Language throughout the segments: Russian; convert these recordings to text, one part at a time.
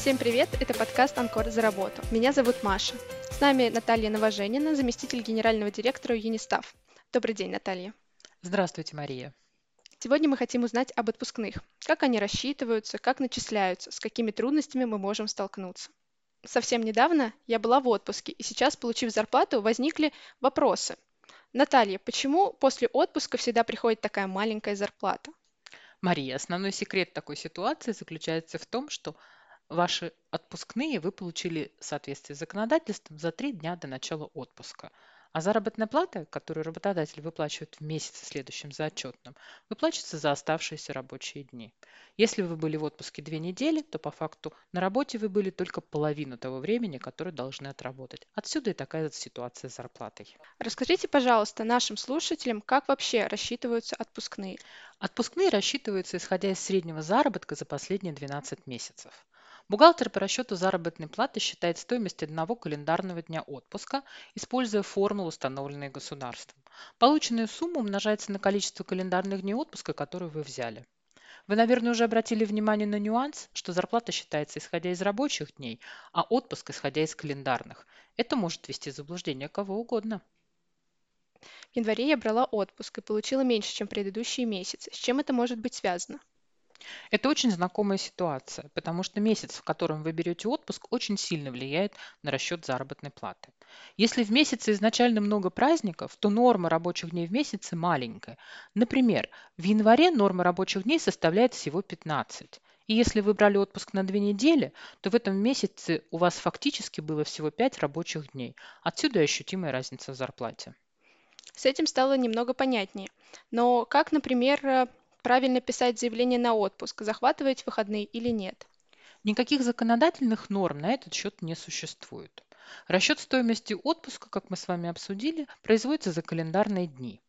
Всем привет, это подкаст «Анкор за работу». Меня зовут Маша. С нами Наталья Новоженина, заместитель генерального директора Юнистав. Добрый день, Наталья. Здравствуйте, Мария. Сегодня мы хотим узнать об отпускных. Как они рассчитываются, как начисляются, с какими трудностями мы можем столкнуться. Совсем недавно я была в отпуске, и сейчас, получив зарплату, возникли вопросы. Наталья, почему после отпуска всегда приходит такая маленькая зарплата? Мария, основной секрет такой ситуации заключается в том, что Ваши отпускные вы получили в соответствии с законодательством за три дня до начала отпуска. А заработная плата, которую работодатель выплачивает в месяце следующем за отчетным, выплачивается за оставшиеся рабочие дни. Если вы были в отпуске две недели, то по факту на работе вы были только половину того времени, которое должны отработать. Отсюда и такая ситуация с зарплатой. Расскажите, пожалуйста, нашим слушателям, как вообще рассчитываются отпускные? Отпускные рассчитываются исходя из среднего заработка за последние 12 месяцев. Бухгалтер по расчету заработной платы считает стоимость одного календарного дня отпуска, используя формулу, установленную государством. Полученная сумма умножается на количество календарных дней отпуска, которые вы взяли. Вы, наверное, уже обратили внимание на нюанс, что зарплата считается исходя из рабочих дней, а отпуск исходя из календарных. Это может ввести в заблуждение кого угодно. В январе я брала отпуск и получила меньше, чем предыдущие месяцы. С чем это может быть связано? Это очень знакомая ситуация, потому что месяц, в котором вы берете отпуск, очень сильно влияет на расчет заработной платы. Если в месяце изначально много праздников, то норма рабочих дней в месяце маленькая. Например, в январе норма рабочих дней составляет всего 15. И если вы брали отпуск на две недели, то в этом месяце у вас фактически было всего 5 рабочих дней. Отсюда ощутимая разница в зарплате. С этим стало немного понятнее. Но как, например, правильно писать заявление на отпуск, захватывать выходные или нет. Никаких законодательных норм на этот счет не существует. Расчет стоимости отпуска, как мы с вами обсудили, производится за календарные дни.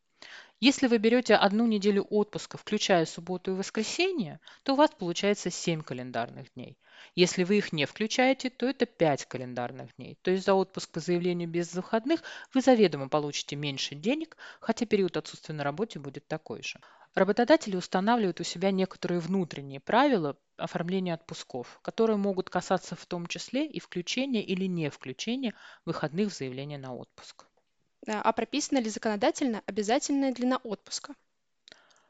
Если вы берете одну неделю отпуска, включая субботу и воскресенье, то у вас получается 7 календарных дней. Если вы их не включаете, то это 5 календарных дней. То есть за отпуск по заявлению без выходных вы заведомо получите меньше денег, хотя период отсутствия на работе будет такой же. Работодатели устанавливают у себя некоторые внутренние правила оформления отпусков, которые могут касаться в том числе и включения или не включения выходных в заявление на отпуск. А прописана ли законодательно обязательная длина отпуска?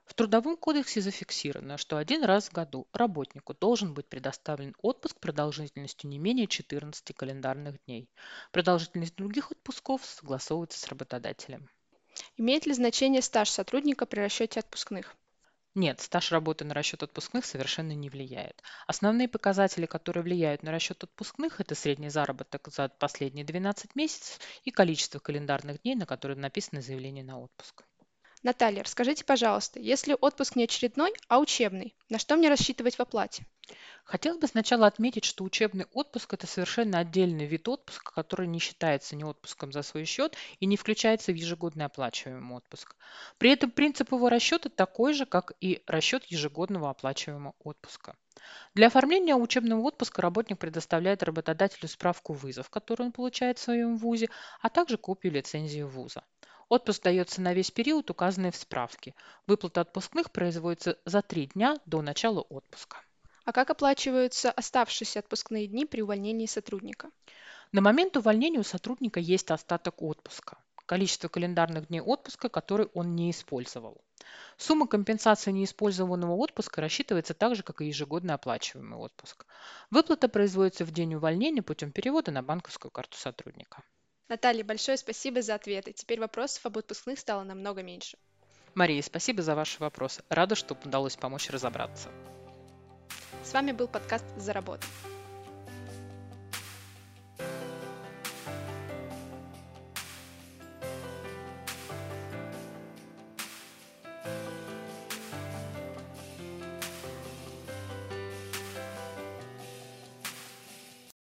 В Трудовом кодексе зафиксировано, что один раз в году работнику должен быть предоставлен отпуск продолжительностью не менее 14 календарных дней. Продолжительность других отпусков согласовывается с работодателем. Имеет ли значение стаж сотрудника при расчете отпускных? Нет, стаж работы на расчет отпускных совершенно не влияет. Основные показатели, которые влияют на расчет отпускных, это средний заработок за последние 12 месяцев и количество календарных дней, на которые написано заявление на отпуск. Наталья, расскажите, пожалуйста, если отпуск не очередной, а учебный, на что мне рассчитывать в оплате? Хотелось бы сначала отметить, что учебный отпуск– это совершенно отдельный вид отпуска, который не считается ни отпуском за свой счет и не включается в ежегодный оплачиваемый отпуск. При этом принцип его расчета такой же, как и расчет ежегодного оплачиваемого отпуска. Для оформления учебного отпуска работник предоставляет работодателю справку вызов, которую он получает в своем ВУЗе, а также копию лицензии вуза. Отпуск дается на весь период, указанный в справке. Выплата отпускных производится за три дня до начала отпуска. А как оплачиваются оставшиеся отпускные дни при увольнении сотрудника? На момент увольнения у сотрудника есть остаток отпуска, количество календарных дней отпуска, который он не использовал. Сумма компенсации неиспользованного отпуска рассчитывается так же, как и ежегодно оплачиваемый отпуск. Выплата производится в день увольнения путем перевода на банковскую карту сотрудника. Наталья, большое спасибо за ответы. Теперь вопросов об отпускных стало намного меньше. Мария, спасибо за ваши вопросы. Рада, что удалось помочь разобраться. С вами был подкаст «За работу».